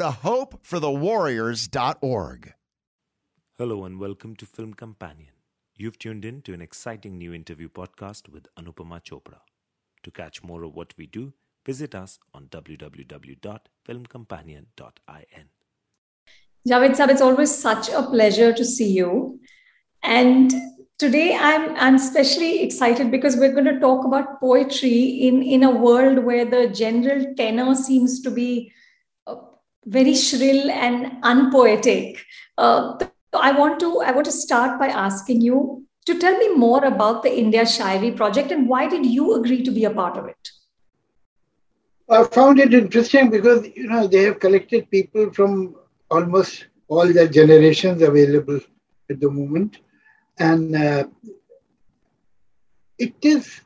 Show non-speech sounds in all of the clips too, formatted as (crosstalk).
to hopeforthewarriors.org. Hello and welcome to Film Companion. You've tuned in to an exciting new interview podcast with Anupama Chopra. To catch more of what we do, visit us on www.filmcompanion.in. Javed Sab, it's always such a pleasure to see you. And today I'm, I'm especially excited because we're going to talk about poetry in, in a world where the general tenor seems to be very shrill and unpoetic. Uh, I want to I want to start by asking you to tell me more about the India Shayari project and why did you agree to be a part of it? I found it interesting because you know they have collected people from almost all the generations available at the moment, and uh, it is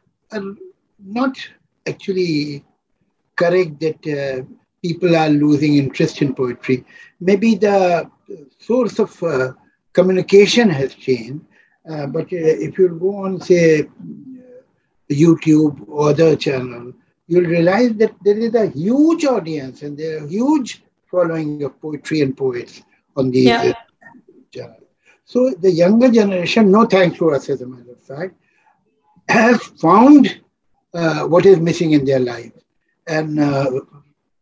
not actually correct that uh, people are losing interest in poetry. Maybe the source of uh, communication has changed, uh, but uh, if you go on, say, YouTube or other channel, you'll realize that there is a huge audience and there are huge following of poetry and poets on these yeah. channels. So the younger generation, no thanks to us as a matter of fact, has found uh, what is missing in their life. And uh,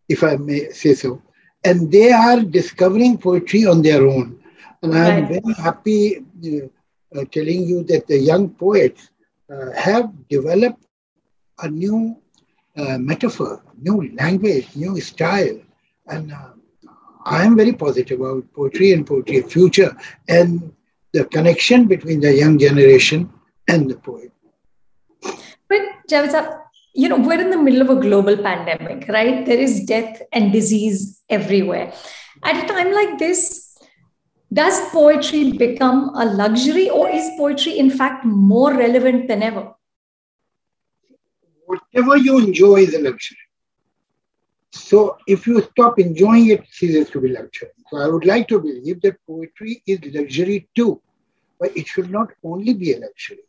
if I may say so. And they are discovering poetry on their own. And I am very happy uh, uh, telling you that the young poets uh, have developed a new uh, metaphor, new language, new style. And uh, I am very positive about poetry and poetry future and the connection between the young generation and the poet. But Javed you know, we're in the middle of a global pandemic, right? There is death and disease everywhere. At a time like this, does poetry become a luxury or is poetry, in fact, more relevant than ever? Whatever you enjoy is a luxury. So if you stop enjoying it, it ceases to be luxury. So I would like to believe that poetry is luxury too, but it should not only be a luxury.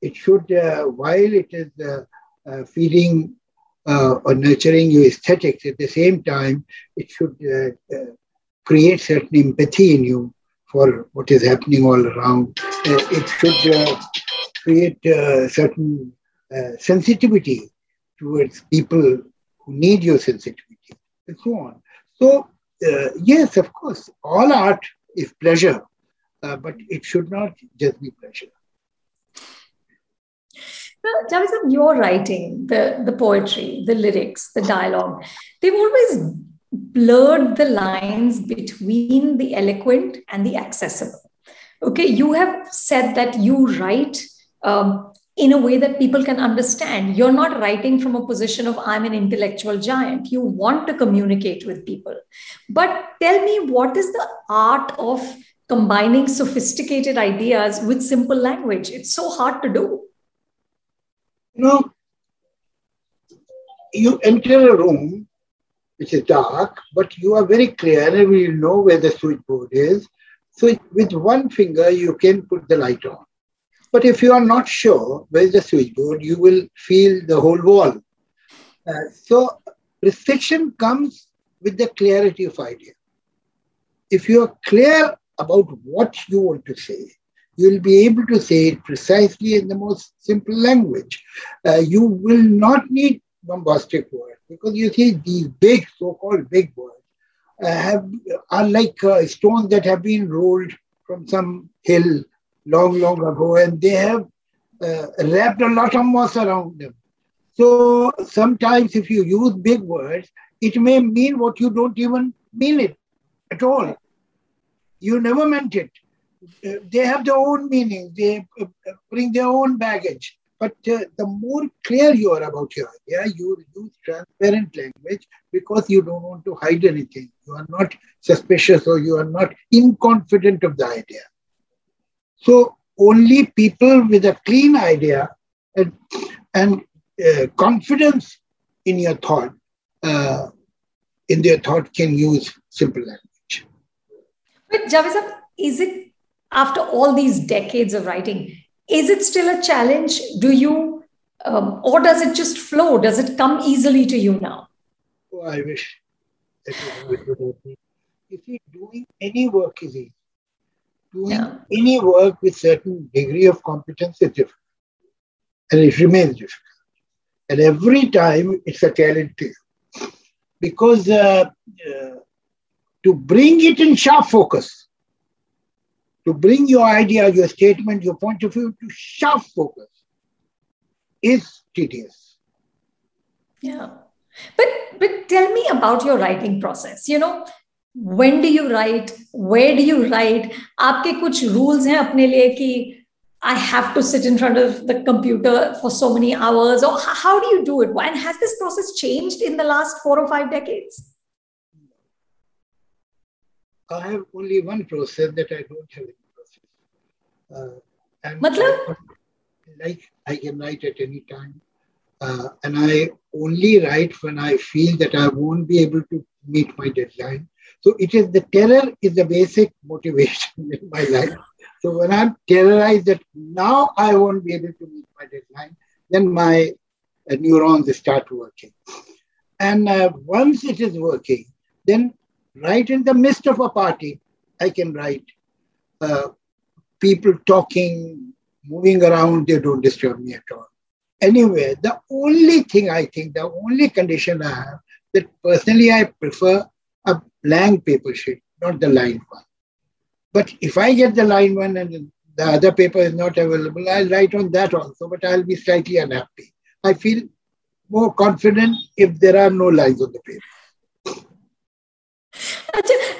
It should, uh, while it is uh, uh, feeding uh, or nurturing your aesthetics, at the same time, it should uh, create certain empathy in you for what is happening all around. it should create certain sensitivity towards people who need your sensitivity and so on. So, uh, yes, of course, all art is pleasure, uh, but it should not just be pleasure. Javed, your writing, the, the poetry, the lyrics, the dialogue, they've always blurred the lines between the eloquent and the accessible. Okay, you have said that you write um, in a way that people can understand. You're not writing from a position of I'm an intellectual giant. You want to communicate with people. But tell me, what is the art of combining sophisticated ideas with simple language? It's so hard to do. You know, you enter a room which is dark, but you are very clear and you know where the switchboard is. So with one finger, you can put the light on. But if you are not sure where is the switchboard, you will feel the whole wall. Uh, so restriction comes with the clarity of idea. If you are clear about what you want to say, you'll be able to say it precisely in the most simple language. Uh, you will not need bombastic words because you see these big, so-called big words uh, have, are like uh, stones that have been rolled from some hill long, long ago, and they have uh, wrapped a lot of moss around them. So sometimes if you use big words, it may mean what you don't even mean it at all. You never meant it they have their own meaning. They bring their own baggage But uh, the more clear you are about your idea, you use transparent language because you don't want to hide anything. You are not suspicious or you are not inconfident of the idea. So only people with a clean idea and, and uh, confidence in your thought, uh, in their thought, can use simple language. But Javed, is it after all these decades of writing, is it still a challenge? Do you, um, or does it just flow? Does it come easily to you now? Oh, I wish if you're doing any work is easy. Doing yeah. any work with certain degree of competence is difficult. And it remains difficult. And every time it's a challenge to you. Because uh, uh, to bring it in sharp focus, to bring your idea, your statement, your point of view to sharp focus is tedious. Yeah. But but tell me about your writing process. You know, when do you write? Where do you write? आपके कुछ rules हैं अपने लिए कि I have to sit in front of the computer for so many hours, or how do you do it? And has this process changed in the last four or five decades? I have only one process that I don't have any process. Uh, and Matlab? like I can write at any time. Uh, and I only write when I feel that I won't be able to meet my deadline. So it is the terror is the basic motivation (laughs) in my life. So when I'm terrorized that now I won't be able to meet my deadline, then my uh, neurons start working. And uh, once it is working, then right in the midst of a party, I can write. People talking, moving around, they don't disturb me at all. Anyway, the only thing I think, the only condition I have, that personally I prefer a blank paper sheet, not the lined one. But if I get the lined one and the other paper is not available, I'll write on that also, but I'll be slightly unhappy. I feel more confident if there are no lines on the paper.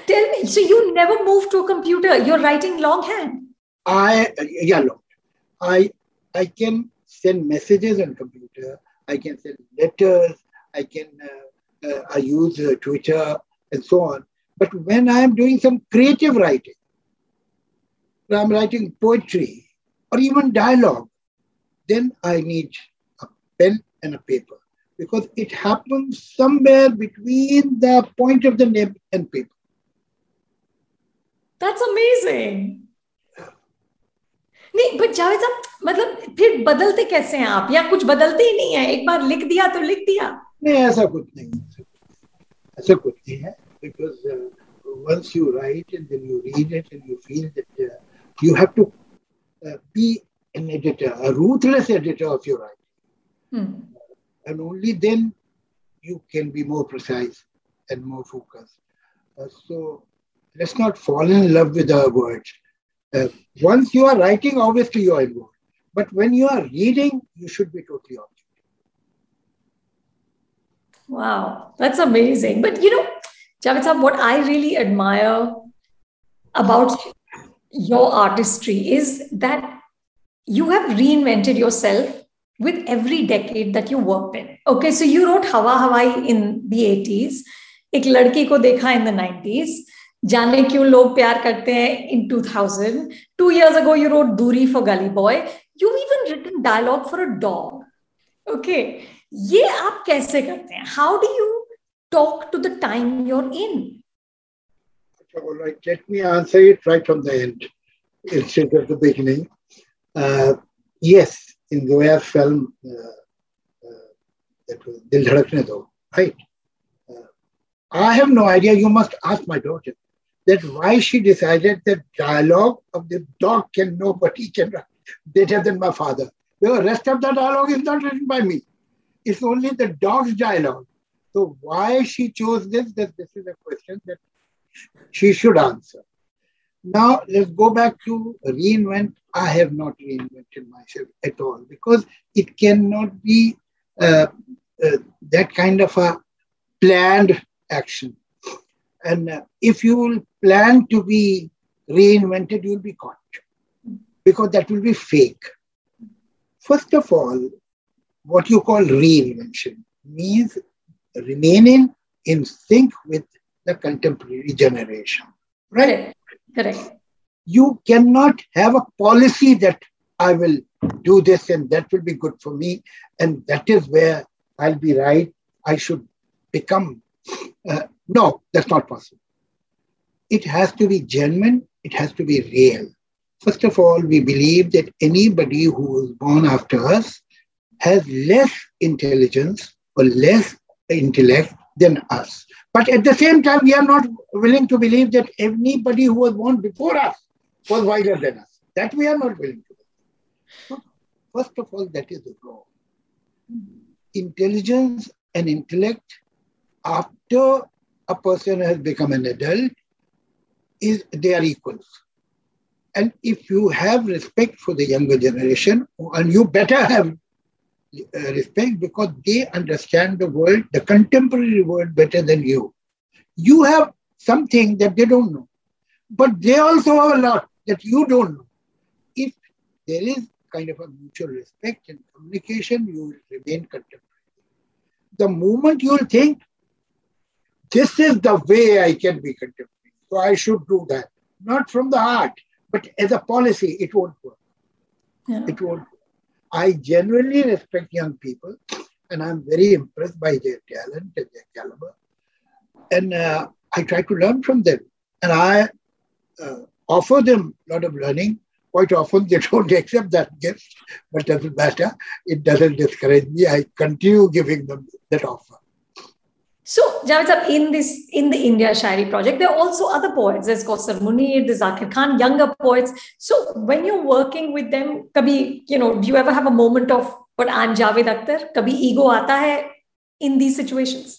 Tell me, so you never move to a computer? You're writing longhand? I yeah, long. I I can send messages on computer. I can send letters. I can uh, uh, I use uh, Twitter and so on. But when I am doing some creative writing, I'm writing poetry or even dialogue, then I need a pen and a paper because it happens somewhere between the point of the nib and paper. That's amazing. नहीं but Javed sahab मतलब फिर बदलते कैसे हैं आप या कुछ बदलते ही नहीं है एक बार लिख दिया तो लिख दिया नहीं ऐसा कुछ नहीं ऐसा कुछ नहीं है because uh, once you write and then you read it and you feel that uh, you have to uh, be an editor, a ruthless editor of your writing. Hmm and only then you can be more precise and more focused. Uh, so let's not fall in love with our words. Uh, once you are writing, obviously you are involved. But when you are reading, you should be totally objective. Wow, that's amazing. But you know, Javed Saab, what I really admire about your artistry is that you have reinvented yourself with every decade that you worked in. Okay, so you wrote Hawa Hawaii in the 80s, Ek Ladki Ko Dekha in the 90s. जाने क्यों लोग प्यार करते हैं in 2000 two years ago you wrote Doori for Gully Boy you even written dialogue for a dog okay ये आप कैसे करते हैं? How do you talk to the time your in Dil Dhadakne Do right I have no idea you must ask my daughter that why she decided that dialogue of the dog can nobody can write better than my father. The rest of the dialogue is not written by me. It's only the dog's dialogue. So why she chose this, that this is a question that she should answer. Now let's go back to reinvent. I have not reinvented myself at all because it cannot be uh, uh, that kind of a planned action. And uh, if you will plan to be reinvented, you'll be caught because that will be fake. First of all, what you call reinvention means remaining in sync with the contemporary generation. Right? Correct. Correct. You cannot have a policy that I will do this and that will be good for me, and that is where I'll be right. I should become. Uh, no, that's not possible. It has to be genuine, it has to be real. First of all, we believe that anybody who was born after us has less intelligence or less intellect than us. But at the same time, we are not willing to believe that anybody who was born before us was wiser than us. That we are not willing to believe. First of all, that is wrong. Intelligence and intellect after a person has become an adult is they are equals. And if you have respect for the younger generation, and you better have uh, respect because they understand the world, the contemporary world better than you. You have something that they don't know, but they also have a lot that you don't know. If there is kind of a mutual respect and communication, you will remain contemporary. The moment you will think, this is the way I can be contemporary, so I should do that, not from the heart, but as a policy, it won't work. Yeah. It won't I genuinely respect young people and I'm very impressed by their talent and their caliber. And uh, I try to learn from them. And I uh, offer them a lot of learning. Quite often they (laughs) don't accept that gift, but doesn't matter. It doesn't discourage me. I continue giving them that offer. So Javed Sahib, in this in the India Shayari project, there are also other poets. There's Kausar Munir, there's Zakir Khan, younger poets. So when you're working with them, kabhi, you know, do you ever have a moment of but I'm Javed Akhtar? Kabhi ego aata hai in these situations?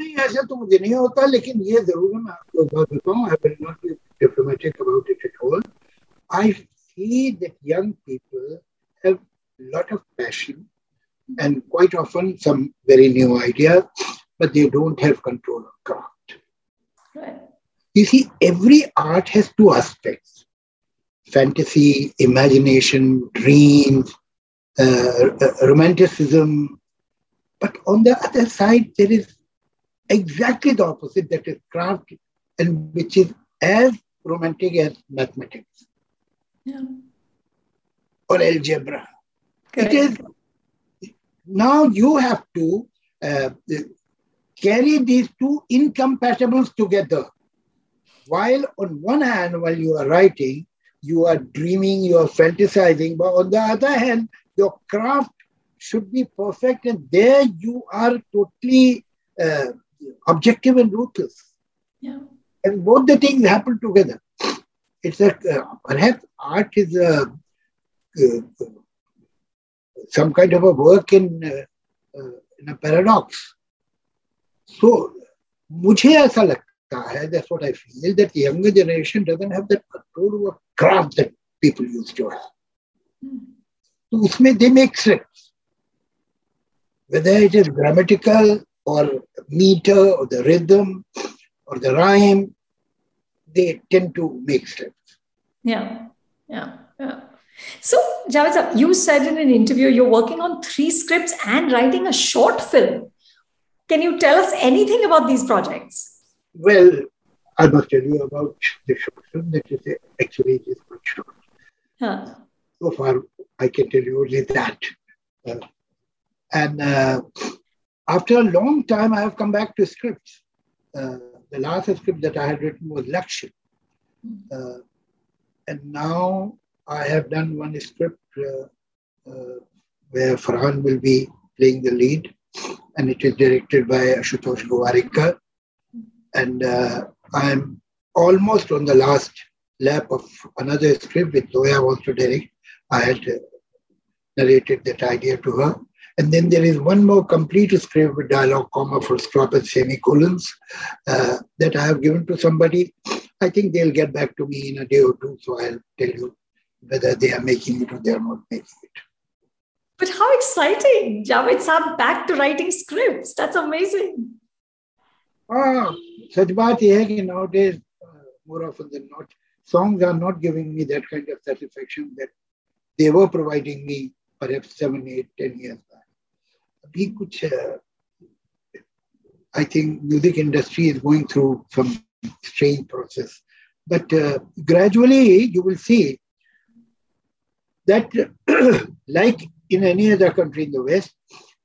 नहीं ऐसा तो मुझे नहीं होता लेकिन ये जरूर मैं आपको बात बताऊं I will not be diplomatic about it at all I see that young people have lot of passion and quite often some very new idea but they don't have control of craft. Right. You see, every art has two aspects fantasy, imagination, dreams, uh, uh, romanticism. But on the other side, there is exactly the opposite that is craft, and which is as romantic as mathematics yeah. or algebra. Correct. It is now you have to uh, carry these two incompatibles together. While on one hand, while you are writing, you are dreaming, you are fantasizing, but on the other hand, your craft should be perfect, and there you are totally uh, objective and ruthless. Yeah. And both the things happen together. It's a uh, perhaps art is a uh, some kind of a work in uh, uh, in a paradox. So, मुझे ऐसा लगता है that's what I feel that the younger generation doesn't have that control over craft that people used to have. So उसमें they make scripts, whether it is grammatical or meter or the rhythm or the rhyme, they tend to make scripts. Yeah, yeah, yeah. So, Javed, you said in an interview you're working on three scripts and writing a short film. Can you tell us anything about these projects? Well, I must tell you about the short film that is actually just one short. Huh. So far, I can tell you only that. Uh, and uh, after a long time, I have come back to scripts. Uh, the last script that I had written was Lakshya. Uh, and now I have done one script uh, uh, where Farhan will be playing the lead and it is directed by Ashutosh Gowariker. And uh, I'm almost on the last lap of another script which Zoya wants to direct. I had uh, narrated that idea to her. And then there is one more complete script with dialogue, comma, full stop, and semicolons uh, that I have given to somebody. I think they'll get back to me in a day or two, so I'll tell you whether they are making it or they are not making it. But how exciting, Javed Saab back to writing scripts. That's amazing. Oh, such baat ye hai ki nowadays, uh, more often than not, songs are not giving me that kind of satisfaction that they were providing me perhaps seven, eight, ten years back. Abhi kuch, uh, I think music industry is going through some strange process. But uh, gradually you will see that (clears throat) like in any other country in the West,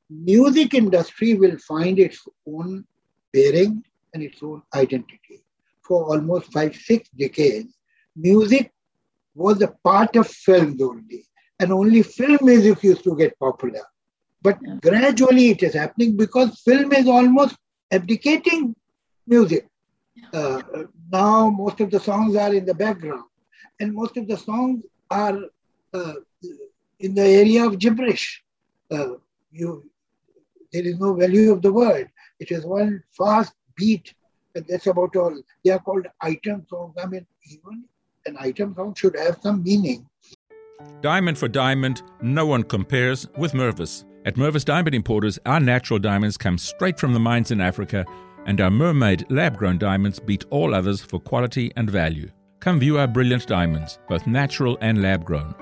music industry will find its own bearing and its own identity. For almost five, six decades, music was a part of films only, and only film music used to get popular. But yeah. gradually it is happening because film is almost abdicating music. Uh, now most of the songs are in the background, and most of the songs are uh, in the area of gibberish. Uh, you, there is no value of the word. It is one fast beat, and that's about all. They are called item songs. I mean, even an item song should have some meaning. Diamond for diamond, no one compares with Mervis. At Mervis Diamond Importers, our natural diamonds come straight from the mines in Africa, and our mermaid lab grown diamonds beat all others for quality and value. Come view our brilliant diamonds, both natural and lab grown.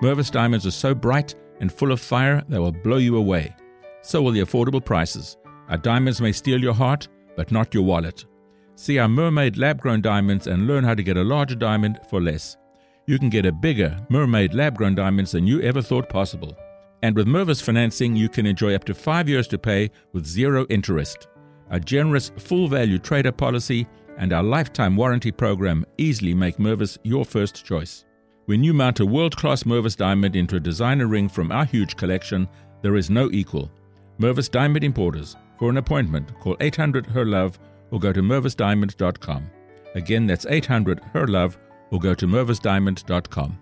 Mervis diamonds are so bright and full of fire they will blow you away. So will the affordable prices. Our diamonds may steal your heart, but not your wallet. See our mermaid lab grown diamonds and learn how to get a larger diamond for less. You can get a bigger mermaid lab grown diamonds than you ever thought possible. And with Mervis financing, you can enjoy up to five years to pay with zero interest. A generous full value trader policy and our lifetime warranty program easily make Mervis your first choice. When you mount a world class Mervis diamond into a designer ring from our huge collection, there is no equal. Mervis Diamond Importers. For an appointment, call 800 Her Love or go to mervisdiamond.com. Again, that's 800 Her Love or go to mervisdiamond.com.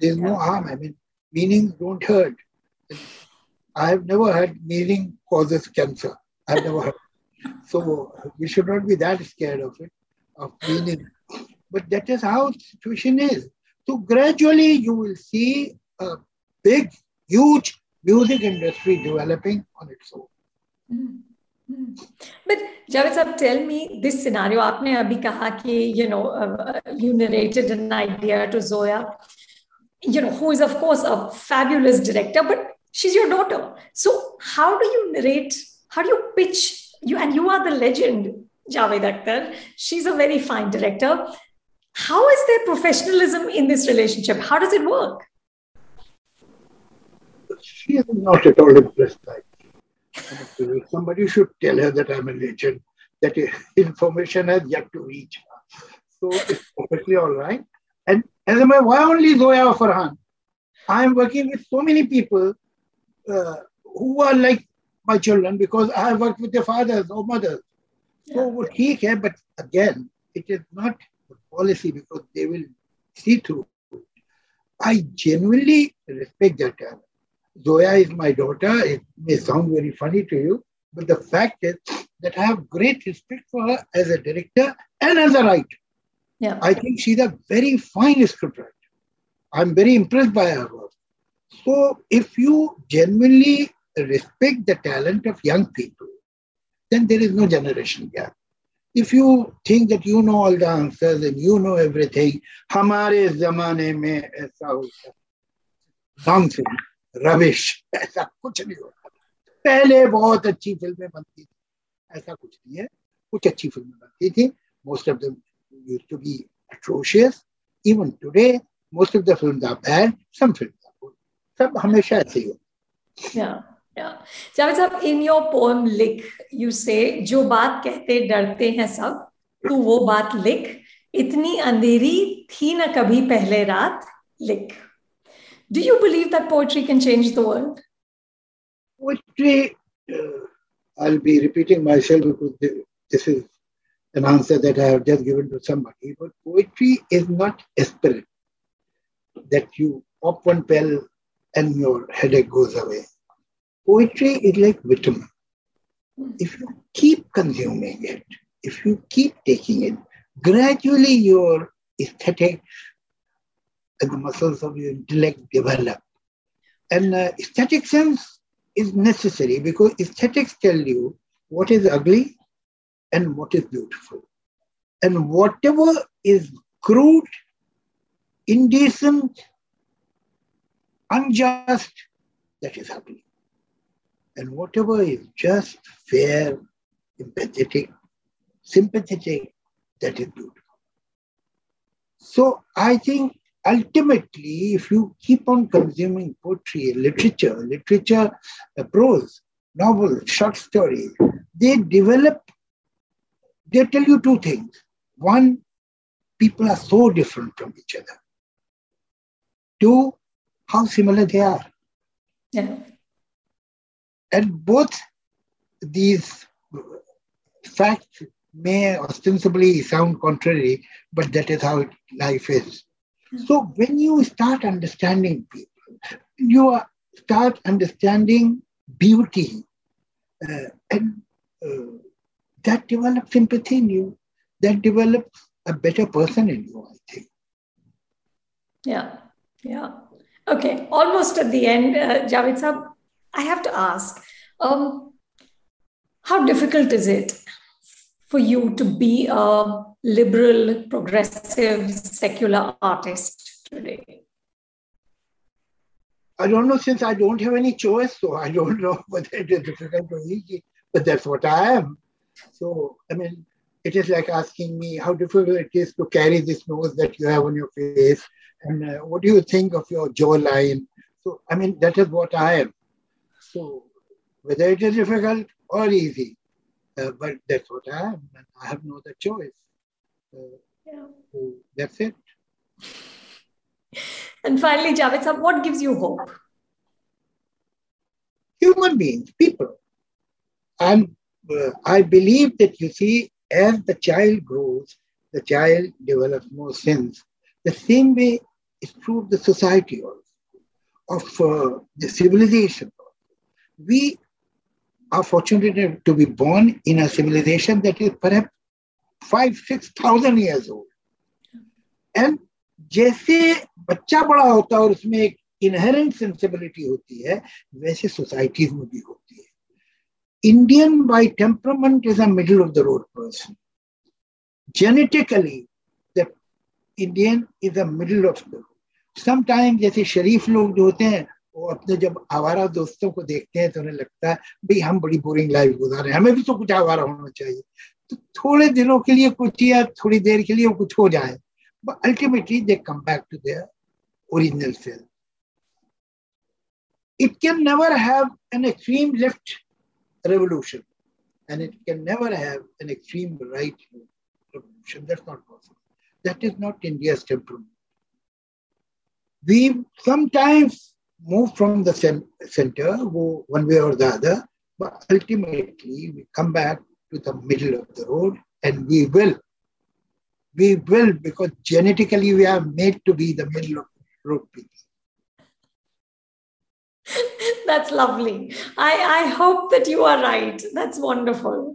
There's no harm. I mean, meanings don't hurt. I have never heard meaning causes cancer. I've never heard. So we should not be that scared of it, of meaning. But that is how the situation is. So gradually you will see a big, huge music industry developing on its own. Mm-hmm. But Javed sir, tell me this scenario. आपने अभी कहा कि you know uh, you narrated an idea to Zoya, you know who is of course a fabulous director, but she's your daughter. So how do you narrate? How do you pitch you? And you are the legend, Javed Akhtar. She's a very fine director. How is there professionalism in this relationship? How does it work? She is not at all impressed by me. Somebody should tell her that I'm a legend, that information has yet to reach her. So it's perfectly all right. And as a why only Zoya Farhan? I am working with so many people uh, who are like my children because I have worked with their fathers or mothers. Yeah. So he care, but again, it is not policy because they will see through it. I genuinely respect their talent. Uh, Zoya is my daughter. It may sound very funny to you, but the fact is that I have great respect for her as a director and as a writer. Yeah. I think she's a very fine scriptwriter. I'm very impressed by her work. So if you genuinely respect the talent of young people, then there is no generation gap if you think that you know all the answers and you know everything, हमारे जमाने में ऐसा होता nonsense, rubbish, ऐसा कुछ नहीं होता पहले बहुत अच्छी फिल्में बनती थी ऐसा कुछ नहीं है कुछ अच्छी फिल्में बनती थी most of them used to be atrocious even today most of the films are bad some films are good सब हमेशा ऐसे ही होता yeah Javed sahab in your poem लिख यू से जो बात कहते डरते हैं सब, तू वो बात लिख। इतनी अंधेरी थी ना कभी पहले रात, लिख। Do you believe that poetry can change the world poetry I be repeating myself because this is an answer that I have just given to somebody but poetry is not aspirin that you pop one and your headache goes away Poetry is like vitamin. If you keep consuming it, if you keep taking it, gradually your aesthetic and the muscles of your intellect develop. And uh, aesthetic sense is necessary because aesthetics tell you what is ugly and what is beautiful. And whatever is crude, indecent, unjust, that is ugly. And whatever is just, fair, empathetic, sympathetic, that is beautiful. So I think ultimately, if you keep on consuming poetry, literature, literature, uh, prose, novels, short stories, they develop, they tell you two things. One, people are so different from each other. Two, how similar they are. Yeah. And both these facts may ostensibly sound contrary, but that is how life is. So when you start understanding people, you start understanding beauty, uh, and uh, that develops empathy in you. That develops a better person in you, I think. Yeah, yeah. Okay, almost at the end, uh, Javed Saab, I have to ask, um, how difficult is it for you to be a liberal, progressive, secular artist today? I don't know since I don't have any choice, so I don't know (laughs) whether it is difficult or easy, but that's what I am. So, I mean, it is like asking me how difficult it is to carry this nose that you have on your face, and uh, what do you think of your jawline? So, I mean, that is what I am. So, whether it is difficult or easy, uh, but that's what I am, and I have no other choice. Uh, yeah. So that's it. And finally, Javed Saab, what gives you hope? Human beings, people. And uh, I believe that you see, as the child grows, the child develops more sense. The same way is true of the society also, of uh, the civilization. We are fortunate to be born in a civilization that is perhaps five, six thousand years old. And जैसे बच्चा बड़ा होता है और उसमें एक inherent sensibility होती है वैसे सोसाइटीज में भी होती है। Indian by temperament is a middle of the road person genetically the Indian is a middle of the road sometime जैसे शरीफ लोग जो होते हैं वो अपने जब आवारा दोस्तों को देखते हैं तो उन्हें लगता है, भाई, हम बड़ी बोरिंग लाइफ गुजार रहे हैं। हमें भी तो कुछ आवारा होना चाहिए। तो थोड़े दिनों के लिए कुछ या थोड़ी देर के लिए कुछ हो जाए। But ultimately they come back to their original film it can never have an extreme left revolution and it can never have an extreme right revolution that's not possible that is not India We sometimes move from the center, one way or the other, but ultimately we come back to the middle of the road and we will we will because genetically we are made to be the middle of the road people. (laughs) That's lovely. I, I hope that you are right. That's wonderful.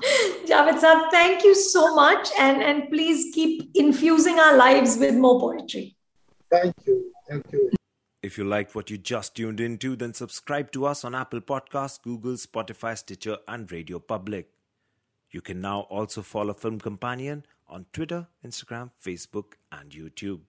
(laughs) Javed Saab, thank you so much. And, and please keep infusing our lives with more poetry. Thank you. Thank you. If you liked what you just tuned into, then subscribe to us on Apple Podcasts, Google, Spotify, Stitcher, and Radio Public. You can now also follow Film Companion on Twitter, Instagram, Facebook, and YouTube.